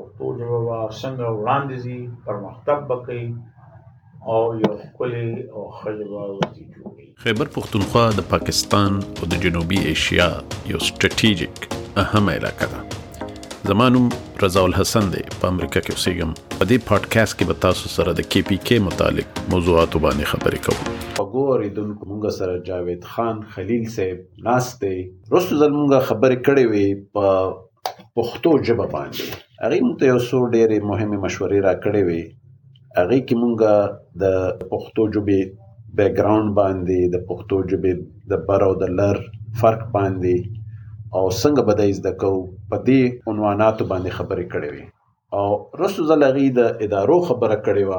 پښتو ژبه به څنګه وړاندې ځي پرمختګ به کوي او یو ښکلی او ښه ژبه ورته جوړوي خیبر پښتونخوا د پاکستان او د جنوبي ایشیا یو ستراتیژیک اهمه علاقه ده زما نوم رضا الحسن دی په امریکا کې اوسېږم په دې پادکاسټ کې به تاسو سره د کې پی کې متعلق موضوعاتو باندې خبرې کوو وګورئ د موږ سره جاوید خان خلیل صاحب ناست دی وروسته زموږ خبرې کړې وې په پښتو ژبه باندې هغې موږ ته یو څو ډېرې مهمې مشورې راکړې وې هغې کې موږ د پښتو ژبې بیکګراوند باندې د پښتو ژبې د بر او د لر فرق باندې او څنګه به دای زده کوو په دې عنواناتو باندې خبرې کړې وې او رسو ځل هغې د ادارو خبره کړې وه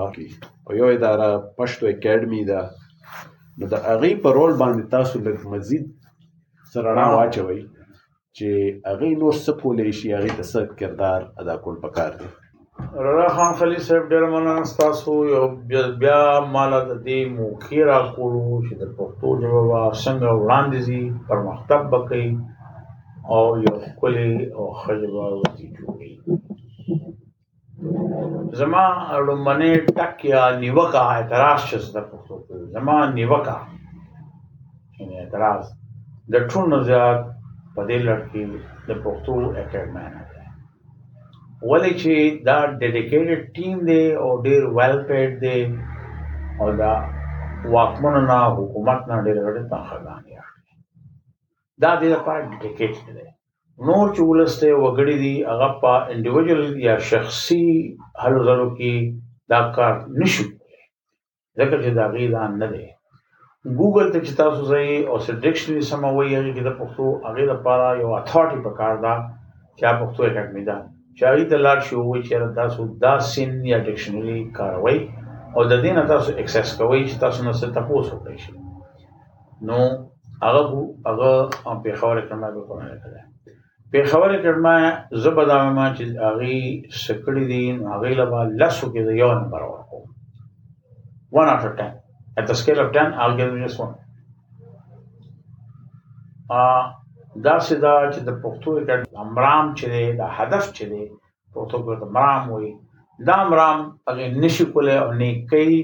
او یو اداره پښتو اکیډمي ده نو د هغې په رول باندې تاسو لږ مزید سره رڼا واچوئ چې هغه نور څه کولای شي هغه د څه کردار ادا کول پکار دي رضا خان خلیل صاحب ډېر مننه تاسو یو بیا مال د دې موخې را کولو چې د پښتو ژبه وا څنګه وړاندې زی پرمختګ وکړي او یو کلی او خلک وځي جوړي زما لومبنه ټک یا نیوکه اعتراض شس د پښتو په زما نیوکه ان اعتراض د ټول نه زیات په دې لړ کې د پښتو اکیډمۍ نه ده ولې چې دا ډیډیکیټډ ټیم دی او ډیر ویل پیډ دی او دا واکمن نه حکومت نه ډیر غړي تنخواګانې اخلي دا دې لپاره ډیډیکیټډ دی نور چې ولس دی وګړي دي هغه په انډیویډوال یا شخصي هلو ځلو کې دا کار نشو ځکه چې دا غي دا نه دی ګوګل ته چې تاسو ځای او سر ډکشنري سموي هغه کې د پښتو هغه لپاره یو اتھارټي پکار ده چې پښتو اکیډمي ده چې هغه ته لاړ شو وي چې تاسو دا سین یا ډکشنري کاروي او د دې نه تاسو اکسس کوي چې تاسو نه څه تاسو کوي نو هغه بو هغه پیښور اکرما به قرآن کړه پیښور اکرما زبر دا ما چې هغه سکړی دي هغه لبا لاسو کې یو نمبر ورکو 1 out of 10 at the scale of 10 I'll give you just one دا سدا چې د پښتو کې امرام چې د هدف چې دی پښتو کې د مرام وي دا مرام هغه نشي کولای او نه کوي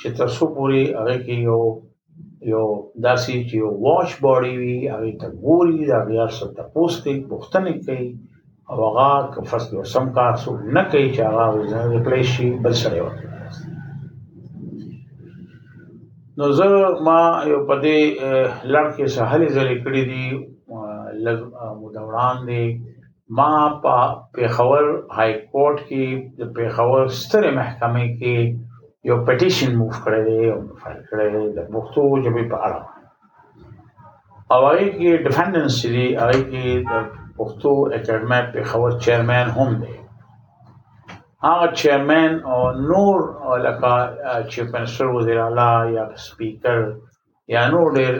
چې تر څو پورې هغه کې یو یو داسې چې یو واچ باډي وي هغه ته ګوري دا بیا څه تاسو کوي پوښتنه کوي او هغه که فصل سم کار سو نه کوي چې هغه ځنه ریپلیس شي بل سره ورته نو زه ما یو په دې لړ کې سهلې ځلې کړې دي لږ مو دا وړاندې ما په پیښور های کورټ کې د پیښور سترې محکمې کې یو پټیشن موف کړی دی او فایل کړی دی د پښتو ژبې په اړه او هغه کې ډیفندنس چې دی هغه کې د پښتو اکیډمۍ پیښور چیرمن هم دی هغه چیرمن او نور لکه چیف منسټر وزیر اعلی یا سپیکر یا نو ډېر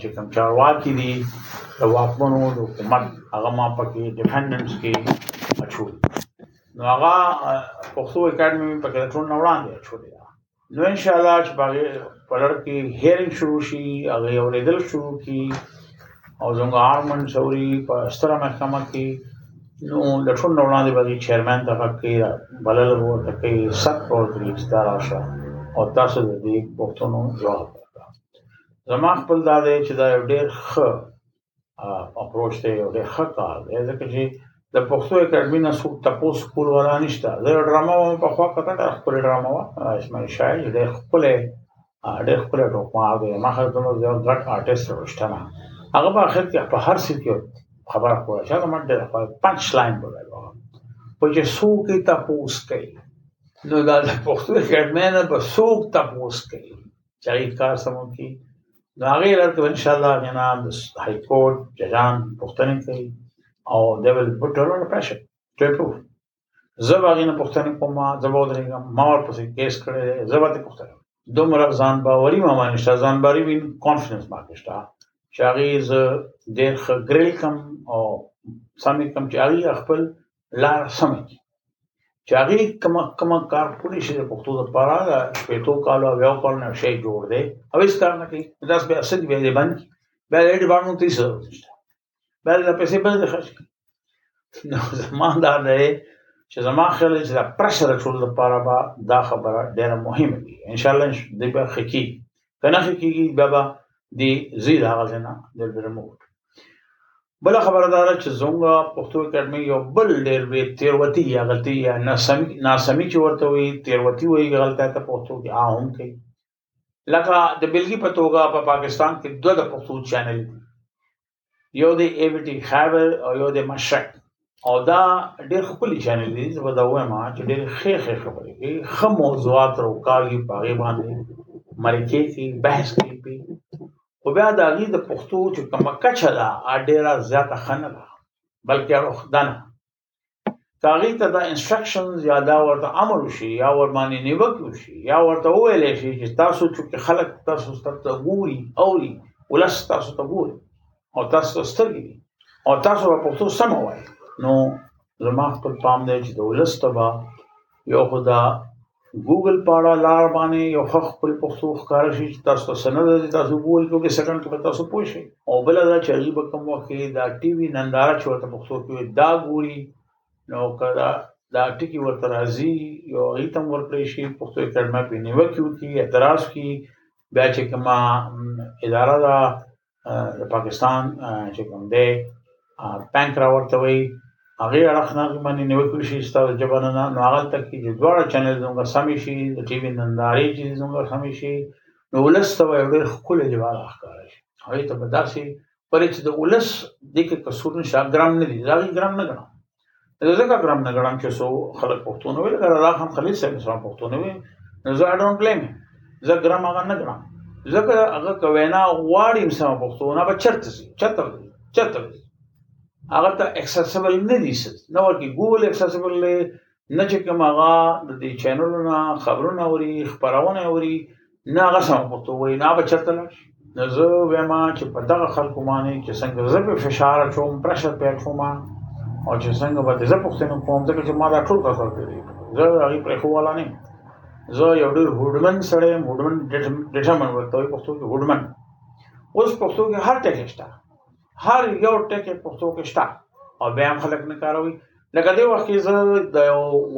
چې کوم چارواکي دي د واکمنو د حکومت هغه ما پکې ډیپندنټس کې اچو نو هغه پښتو اکیډمي په کې ټول نه وړاندې اچولې نو ان شاء الله چې باغې پلر کې هیرینګ شروع شي هغه اوریدل شروع کی او زموږ اړمن شوري په ستره محکمه کې نو د ټول وړاندې باندې چیرمن ته غږ کوي بلل ورته کوي سخت ورته کوي چې دا راشه او تاسو د دې پوښتنو ځواب ورکړه زما خپل دا دی چې دا یو ډېر ښه اپروچ دی یو ډېر ښه کار دی ځکه چې د پښتو اکاډمي نه څوک تپوس کول ولا نشته زه یو ډرامه وم په خوا کتل ډېره ښکلې ډرامه وه اسماعیل شاعر ډېر ښکلی ډېر ښکلی ټوکمار دی ما خو ته نور یو ګډ آرټیست روشته نه هغه په اخر کې په هر څه کې خبره کوله چې هغه من ډېر خو پنچ لاین به ویل په چې څوک یې تپوس کوي نو دا د پښتو اکاډمۍ نه به څوک تپوس کوي چې هغه کار سمو کې نو هغه لرته ان شاء الله غنا د های کورټ ججان پښتنه کوي او د ول پټرول پښه ټپو زه به غینه پښتنه کوم زه به درېږم ما ورپسې کیس کړی زه به ته پښتنه دومره ځان باوري ما باندې شته ځان باوري وین کانفیډنس ما کې شته چې هغه زه ډېر ښه ګریل کم او سمې کم چې هغه خپل لار سمې کړي چې هغه کوم کوم کار پوری شي د پښتو لپاره دا شپېتو کالو او یو کال نه شي جوړ دی او هیڅ کار نه کوي دا به اصل به یې باندې بیا دې باندې ته څه بل د پیسې بل د خرج نو زمان دا دی چې زما خیال چې دا پرشر ټول لپاره با دا خبره ډیره مهمه دي ان شاء الله دې به خکی کنه خکی بابا دې زید هغه نه دل برمو بل خبردار چې زونګه پښتو اکیډمي یو بل ډېر وی تیروتی یا غلطي یا ناسمي ناسمي چې ورته وي تیروتی وي غلطه ته پښتو کې عام کوي لکه د بلګي په توګه په پاکستان کې دوه د پښتو چینل دي یو د ای وی ټی خیبر او یو د مشرق او دا ډېر خپل چینل دي زه به دا وایم چې ډېر ښه ښه خبرې کوي ښه موضوعات راوکاږي په هغې باندې مرکې کوي بحث کوي پې خو بیا د هغې د پښتو چې کومه کچه ده ډېره زیاته ښه نه ده بلکې روښدنه تاغي ته دا انسټرکشنز یا دا ورته امر وشي یا ور باندې نیوک وشي یا ورته وویل شي چې تاسو چې خلک تاسو ته ګوري او ولس تاسو ته ګوري او تاسو سترګې او تاسو په پښتو سم وایي نو زما خپل پام دی چې د ولس تبا یو خدا ګوګل په اړه لار باندې یو ښه خپل پښتو ښکار شي چې تاسو سند دي تاسو ګوګل کې کې سکند کې تاسو پوه شئ او بل دا چې عجیب کوم وخت دا ټي وي ننداره چې ورته پښتو کې دا ګوري نو کدا دا ټکی ورته راځي یو غیتم ورکړي شي پښتو اکیډمي په نیوکه کې اعتراض کی بیا چې کما اداره دا د پاکستان چې کوم دی بانک راورته وي هغه اړخ نه باندې نیوکل شي ستاسو جبانه نه نو هغه تک چې دواړه چینل زموږ سمې شي د ټي وي نندارې چې زموږ سمې شي نو ولس ته یو ډېر ښکلی دیوال ښکاره شي هغه ته به داسې پرې چې د ولس د کې قصور نشه ګرام نه دي دا ګرام نه ګڼم دا ځکه ګرام نه ګرام چې سو خلک پښتونه وي دا دا هم خلیل صاحب سره پښتونه وي نو زه ډون بلیم زه ګرام هغه نه ګرام ځکه هغه کوینا غواړي سم پښتونه به چرته سي چرته چرته هغه ته اکسسبل نه دي ست نو ورکی ګوګل اکسسبل نه چې کوم هغه د دې چینلونو خبرونه اوري خبرونه اوري نه هغه سم ورته وایي نه به چرته لاړ شي نو زه وایم چې په دغه خلکو باندې چې څنګه زه په فشار شوم پرشر پې شوم او چې څنګه به زه پوښتنه کوم ځکه چې ما دا ټول کار کړی زه هغه پرې خو والا نه زه یو ډېر هوډمن سره هوډمن ډېټمن ورته وي پښتو کې هوډمن اوس پښتو کې هر ټکی شته هر یو ټکی پښتو کې شته او بیا هم خلک نه کاروي لکه دې وخت کې زه د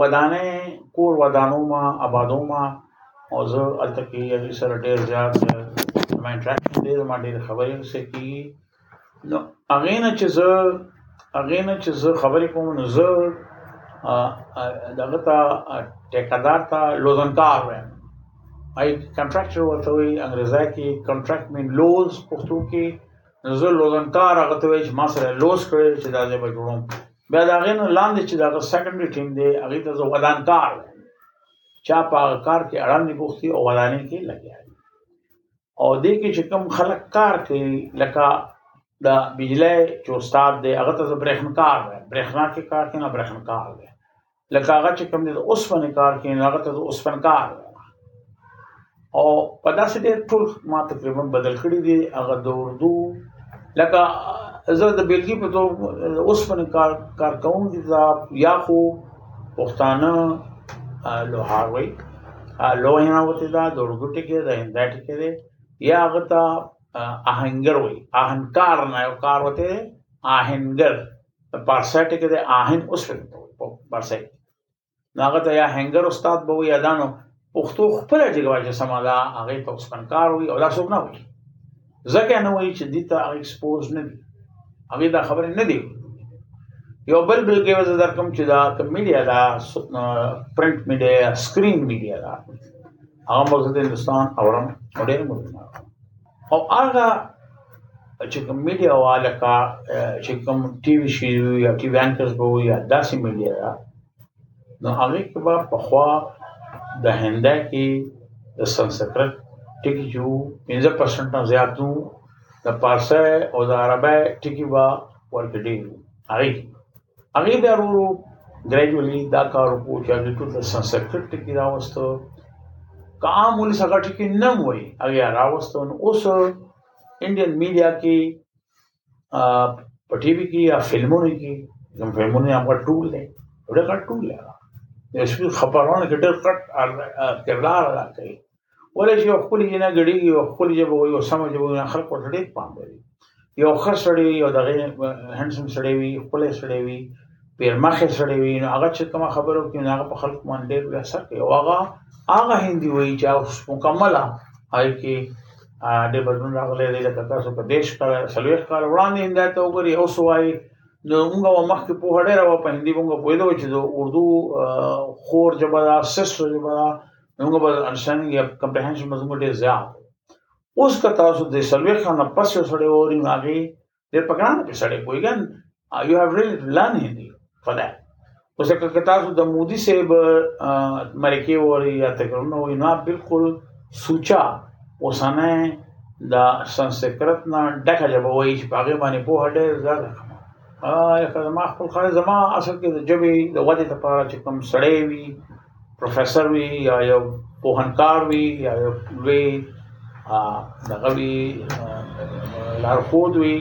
ودانې کور ودانو ما آبادو ما او زه الته کې یو سره ډېر زیات ما انټراکشن ډېر ما ډېر خبرې سره کی نو هغه نه چې زه هغه نه چې زه خبرې کوم نو زه دغه ته ټیکدار ته لوزنکار وایم آی کنټراکټر ورته وي انګریزا کې کنټراکټ مین لوز پښتو کې زه لوزنتار هغه ته وایي چې ما سره لوز کړی چې دا ځای به جوړوم بیا د هغې نه لاندې چې دغه سیکنډري ټیم دی هغې ته زه ودانکار چا په هغه کار کې اړندې بوختي او ودانۍ کې لګیا دي او دې کې چې کوم خلک کار کوي لکه د بجلی چې استاد دی هغه ته زه برېښنکار وایم برېښنا کې کار کوي نه برېښنکار دی لکه هغه چې کوم د اوسپنې کار کوي هغه ته د اوسپن کار او په داسې ډېر ټول ما تقریبا بدل کړی دی هغه د اردو لکه زه د بلګي په تو اوسپنې کار کار کوم دي دا یا خو پښتانه لوهار وي لوه نه وته دا د اردو ټکی دا هندا ټکی دی یا هغه ته آهنګر وي آهنکار نه یو کار وته آهنګر د بارسا ټکی د آهن اوس فلم ته وایي په بارسا کې نو هغه ته یا هنګر استاد به وي یا دانو پښتو خپل جګه وایي چې سما دا هغه ته اوس فنکار وي او دا څوک نه وایي ځکه نه وایي چې دې ته هغه ایکسپوز نه دي هغه دا خبره نه دی یو بل بل کې وځ در کوم چې دا کوم میډیا دا پرنٹ میډیا سکرین میډیا دا هغه موږ د هندستان اورم ډېر مهمه او هغه چې کوم میډیا والا کا چې کوم ټي وي شي یا ټي وي انکرز به یا داسې میډیا دا نو هغه کې به په خوا د هنده کې د سنسکرت ټکی جو 15% نه زیات نو د پارسه او د عربه ټکی به ورکړي هغه هغه بیا ورو ګریجولی دا کار وکړو چې هغه ټول د سنسکرت ټکی راوستو که عام ولس هغه ټکی نه وای هغه راوستو نو اوس انډین میډیا کې په ټي وي کې یا فلمونو کې کوم فلمونه هغه ټول دی ډېر ټول دی یو څه خبرونه کې ډېر کټ کردار ادا کوي ولې چې خپل یې نه غړي یو خپل یې به یو سم یې به خلک ورته ډېر پام کوي یو خر سړی یو دغه هندسم سړی وي خپل سړی وي پیر مخه سړی وي نو هغه چې کوم خبرو کې هغه په خلکو باندې ډېر بیا سر کوي هغه هغه هندي وي چې اوس مکمله هاي کې د بدلون راغلي دی لکه تاسو په دیش کال سلويخ کال وړاندې هنده ته وګوري او سوای نو موږ و مخ کې په هډه راو په هندي موږ په دې چې د اردو خور جبا سس جبا موږ به انډرستانډینګ یا کمپریهنشن موږ ډیر زیات اوس که تاسو د سلوي خانه پس یو سړی ووري هغه ډیر پکړان په سړی کویګن یو هاف ریل لرن هندي فور دیٹ اوس که تاسو د مودي صاحب مرکه ووري یا تکرونه وي نو بالکل سوچا اوسانه دا سنسکرت نه ډکه جبه وایي چې هغه باندې په هډه زړه آه خدما خپل خارج زما اصل کې د جبې د ودې لپاره چې کوم سړی وي پروفیسور وي یا یو پوهنکار وي یا یو لوی دغه وي لارښود وي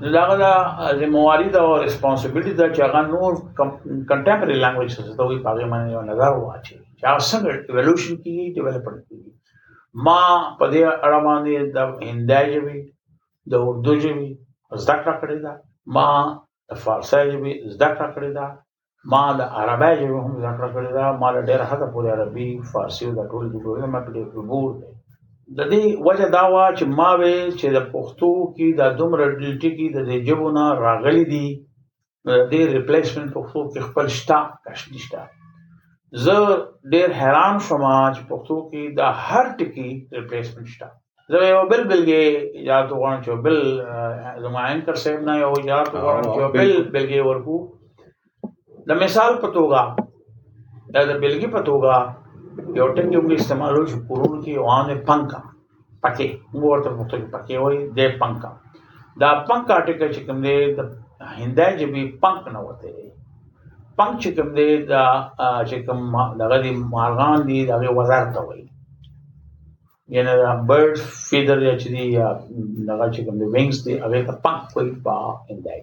نو دا غدا ذمہواری دا او ریسپانسیبিলিټی دا چې هغه نور کنټمپرری لانګویج څه ته وي پاګې باندې یو نظر واچي چې هغه څنګه ایوولوشن کیږي ډیولپمنت کیږي ما په دې اړه باندې د هندای ژبې د اردو ژبې زده کړه کړې ده ما د فارسی ژبې زده کړه کړې ده ما د عربی ژبه هم زده کړه کړې ده ما له ډېره حده پورې عربي فارسي او دا ټول دي ټول ما په دې عبور دی د دې وجه دا وه چې ما وې چې د پښتو کې دا دومره ټکي د دې ژبو نه راغلي دي نو د دې ریپلیسمنټ پښتو کې خپل شته کش نشته زه ډېر حیران شوم چې پښتو کې دا هر ټکي ریپلیسمنټ شته زه یو بل بلګې یاد غواړم چې بل زما انکر صاحب نه یو یاد غواړم چې بل بلګې ورکو د مثال په توګه دا د بلګې په توګه یو ټیم چې موږ استعمالو چې پرون کې وان پنکا پکې موږ ورته پښتو کې پکې وایي د پنکا دا پنکا ټکی چې کوم دی د هندای جبي پنک نه وته پنک چې کوم دی دا چې کوم دغه دی مارغان دی دغه وزارت وایي یعنی دا برډ فیدر یا چې دی یا دغه چې کوم دی وینګز دی هغه ته پنک کوي با اندای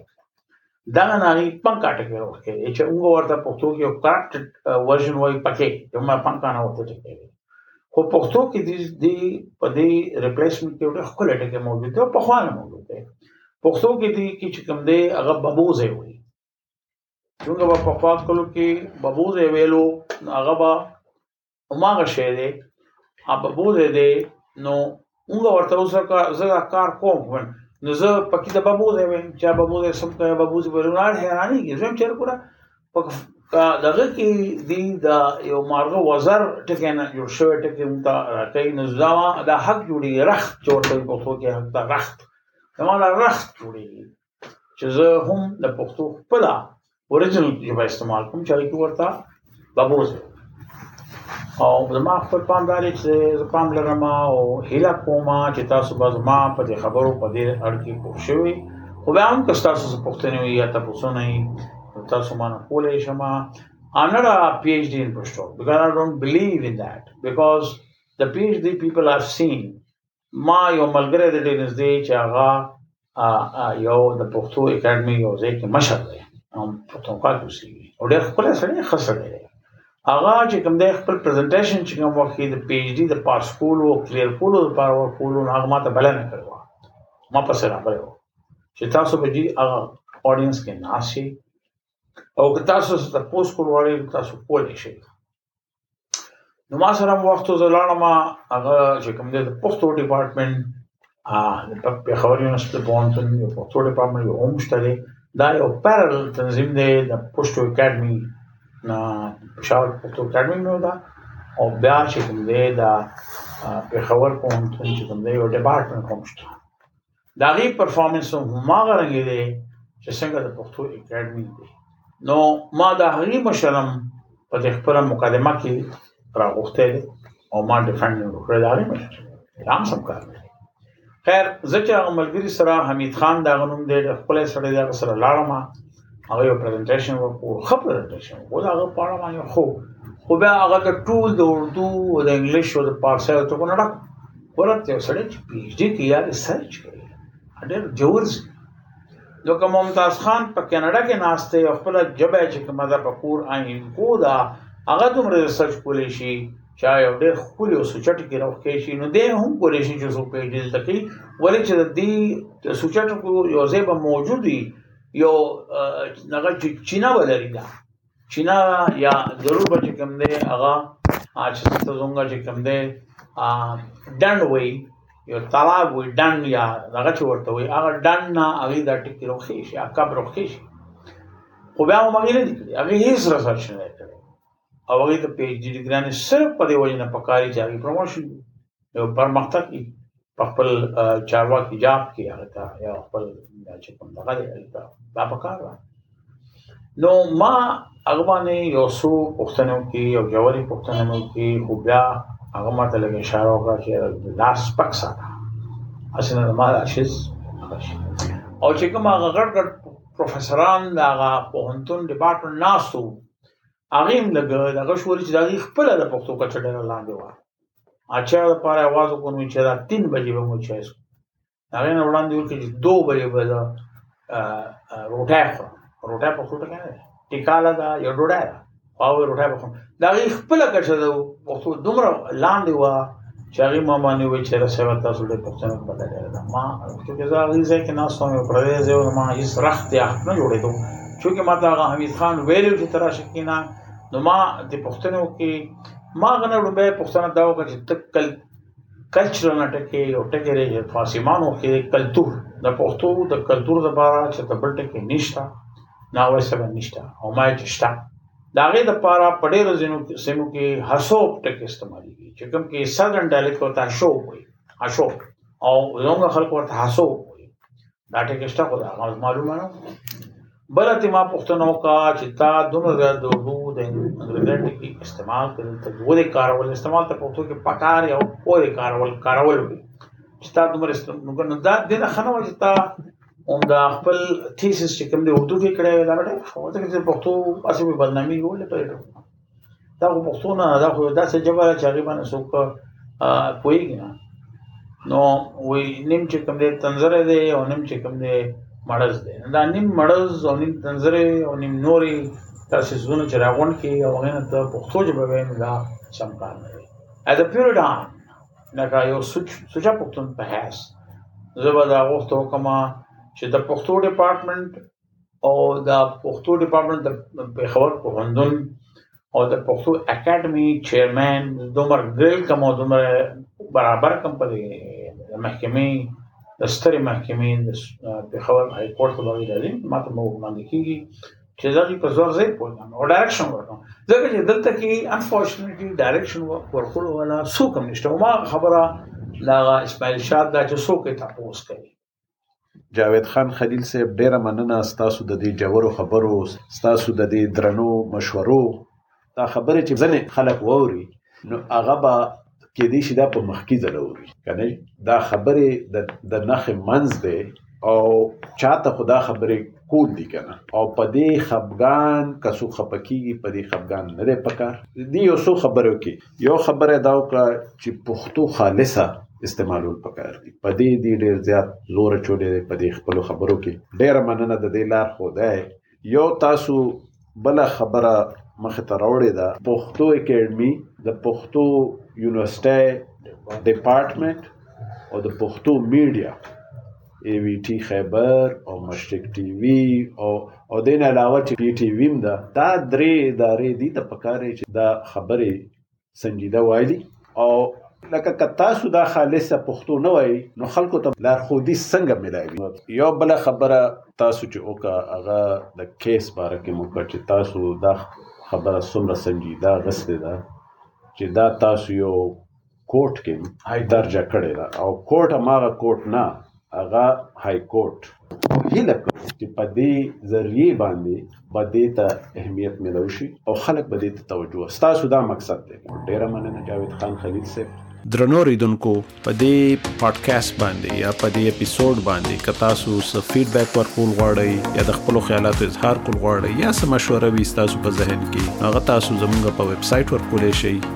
دا نه نه پنک اټکل ورکه چې موږ ورته پښتو کې یو کارت ورژن وای پکې چې ما پنک نه ورته ټکی خو پښتو کې د دې په دې ریپلیسمنت کې ډېر خپل ټکی موجود دی په خوانه موجود دی پښتو کې دې کې چې کوم دی هغه ببوزه وي څنګه په پخوا کلو کې ببوزه ویلو هغه هماغه شی دی ا په بوز دی نو موږ ورته اوسه کا زګه کار کوم ون نو زه پکې د بابو زه ویم چې بابو زه سم کوي بابو زه ورنار حیرانی کې زم چر کړه پک دغه کې دی دا یو مارغه وزر ټکی نه جوړ شوی ټکی مونږ ته راکې نو دا دا حق جوړي رخت جوړته په خو کې حق دا رخت زموږ رخت جوړي چې زه هم د پښتو خپل اوریجنل ژبه استعمال کوم چې کې ورته بابوزه او زما خپل پام دار چې زه پام لرم او هیله کوم چې تاسو به زما په دې خبرو په دې اړ کې پوه شئ خو بیا هم که تاسو څه پوښتنې وي یا تاسو نه تاسو مانه کولای شم honor a PhD in Pashto because I don't believe in that because the PhD people I've seen ما یو ملګری د ډېر نږدې چې هغه یو د پښتو اکاډمي یو ځای کې مشر دی هم پښتونخوا کې اوسېږي او ډېر ښکلی سړی ښه سړی دی هغه چې کوم دی خپل پریزنټیشن چې کوم وخت د پی ایچ ډي د پاس کولو او کلیر کولو لپاره ورکولو نو هغه ما ته بلنه کړې وه ما پسې راغلی وو چې تاسو به دي هغه اډینس کې ناشي او که تاسو ته پوس کول غواړئ تاسو کولی شئ نو ما سره وخت زلاړه ما هغه چې کوم د پښتو ډپارټمنټ ا په پیښور یونیورسيټي پونتن یو پښتو ډپارټمنټ یو هم شته دی دا یو پیرل تنظیم دی د پښتو اکیډمي نه پښاور پښتو اکیډمي نو دا او بیا چې کوم دی دا پیښور پونتن چې کوم دی یو ډپارټمنټ هم شته دا غي پرفارمنس هم هغه رنګ دی چې څنګه د پښتو اکیډمي دی نو ما دا هغه مشرم په دې خبر مقدمه کې راغوښته دي او ما ډیفند وکړل دا مې هم سم کار دی خیر زه چې هغه ملګری سره حمید خان دا غنوم دی خپل سره دا سره لاړم هغه یو پریزنټیشن وکړو خو پریزنټیشن وکړو دا هغه پاړه باندې خو خو بیا هغه د ټول د اردو او د انګلیش او د پارسي او ټکو نه ډک ورته یو سړی چې پی ایچ ډي کې یا ریسرچ کوي ډېر جورز نو کوم ممتاز خان په کینیډا کې ناشته یو خپل جبه چې کوم دا په کور آئین کو دا هغه دوم ریسرچ کولی شي چا یو ډېر خپل او سوچټ کې راوخې شي نو دې هم کولی شي چې سو پیډل تکي ولې چې د دې سوچټ کو یو ځای به موجودي یو هغه چې چینا ولري دا چینا یا ضرور به کوم دی هغه چې څه زونګه چې کوم دی ډند وای یو طلاق وای ډند یا هغه چې ورته وای هغه ډند نه هغه دا ټکی روخي شي هغه کب روخي شي خو بیا هم هغه نه دي هغه هیڅ رسل شنه کړي او هغه ته پیج ډیګرانه صرف په دی وجه نه پکاري چې هغه پروموشن نو پرمختګ کی په خپل چارواکي جاب کې هغه ته یا خپل چې کوم دغه دی دا په کار ده نو ما هغه باندې یو څو پښتنو کې یو جوړي پښتنو کې خو بیا هغه ماته لګې اشاره وکړه چې لاس پک ساته اسنه ما شیز او چې کوم هغه غړ غړ پروفیسوران دا هغه پوهنتون ډپارټمنټ ناسو هغه هم لګ دغه شوري چې دا خپل د پښتو کچړه لاندې وایي اچھا د پاره आवाज وکړو چې دا 3 بجې به مو چایس هغه نه وړاندې وکړي چې 2 بجې به دا روټه خو روټه په خوټه کې ټیکاله دا یو ډوډه او روټه په دا غي خپل کښه دا وختو دومره لاندې و چې هغه ما باندې و چې رسېو تاسو له پښتنو په بدل دا ما چې دا غي ځای کې ناس ته پر دې ځای ما هیڅ رخت یا نه جوړېدو چې ما دا هغه حمید خان ویلو چې تراشه کینا نو ما د پښتنو کې ما غنه لومبه پښتنه دا وکړه چې تکل کلچرل نه ټکی او ټکی لري فارسیمانو کې کلچر د پښتو د کلچر لپاره چې د بل ټکی نشته نه وای سره نشته او ما چې شته دا غي د لپاره په ډېر ځینو کې سیمو کې هڅو ټکی استعمالي چې کوم کې ساګن ډایلکټ وتا شو وي هڅو او زموږ خلکو ورته هڅو دا ټکی شته خو دا معلومه نه بل ته ما پښتنه وکا چې تا دومره زیات د اردو د انګریزانو کې استعمال کړل ته ولې کارول استعمال ته پښتو کې پکار یو کوی کارول کارول چې تا دومره نو نه دا دنه خنه وځي تا هم دا خپل تھیسس چې کوم دی اردو کې کړی دا ډېر خو ته چې پښتو اصلي بدنامي ولې پرې دا خو پښتو نه دا خو داسې ژبه ده چې هغې باندې څوک پوهېږي نه نو وی نیم چې کوم دی تنظره دی او نیم چې کوم دی مړز دی دا نیم مړز او نیم تنظره او نیم نوري تاسو زونه چې راغون کې او غنه ته پښتو ژبه وین دا سم کار نه دی از ا پیریډ آن لکه یو سوچ سوچا پښتون په هاس زبر دا غوښتو کما چې د پښتو ډپارټمنټ او د پښتو ډپارټمنټ د پېښور پوهنتون او د پښتو اکیډمي چیرمن دومر ګل کوم دومره برابر کوم په محکمې د سترې محکمې د پېښور های کورټ ته وړي دي ماته مو باندې کیږي چې دا په زور زی پوهیږم او ډایرکشن ورکوم ځکه چې دلته کې انفورچونټلی ډایرکشن ورکول ولا سو کوم نشته ما خبره لا اسماعیل شاد دا چې سو کې تاسو کوي جاوید خان خلیل صاحب ډیره مننه ستاسو د دې جوړو خبرو ستاسو د دې درنو مشورو دا خبره چې ځنې خلک ووري نو هغه به کې دې شي دا په مخکې ځل ووري کنه دا خبره د د نخې منځ دی او چاته خدا خبره کول دي کنه او په دې خفغان کسو خپکیږي په دې خفغان نه لري پکار دي یو څو خبرو کې یو خبره یې دا وکړه چې پښتو خالصه استعمالول پکار دي په دې دي ډېر زیات زور چولې دی په دې خپلو خبرو کې ډېره مننه د دې لار ښودای یو تاسو بله خبره مخې ته راوړې ده پښتو اکیډمي د پښتو یونیورسټۍ ډپارټمنټ او د پښتو میډیا ای وی ټی خیبر او مشرق ټي وي او او دین علاوه چې پی ټي ویم دا دا درې ادارې دي ته پکارې چې دا خبرې سنجیده وایي او لکه که تاسو دا خالصه پښتو نه وای نو خلکو ته لارښودي څنګه ملاوي یو بل خبره تاسو چې اوکا هغه د کیس باره کې مو چې تاسو دا خبره څومره سنجیده غسته ده چې دا تاسو یو کورټ کې درجه کړې ده او کورټ هماغه کورټ نه هغه های کورټ هیله کوم چې په دې ذریعه باندې به دې ته اهمیت ملو شي او خلک به دې ته توجه ستاسو دا مقصد دی ډیره مننه جاوید خان خلیل صاحب درنو ریدونکو په دې پادکاسټ باندې یا په دې اپیزود باندې که تاسو څه فیډبیک ورکول غواړئ یا د خپل خیالاتو اظهار کول غواړئ یا څه مشوره وي تاسو په ذهن کې هغه تاسو زموږ په ویب سټ ورکولې شئ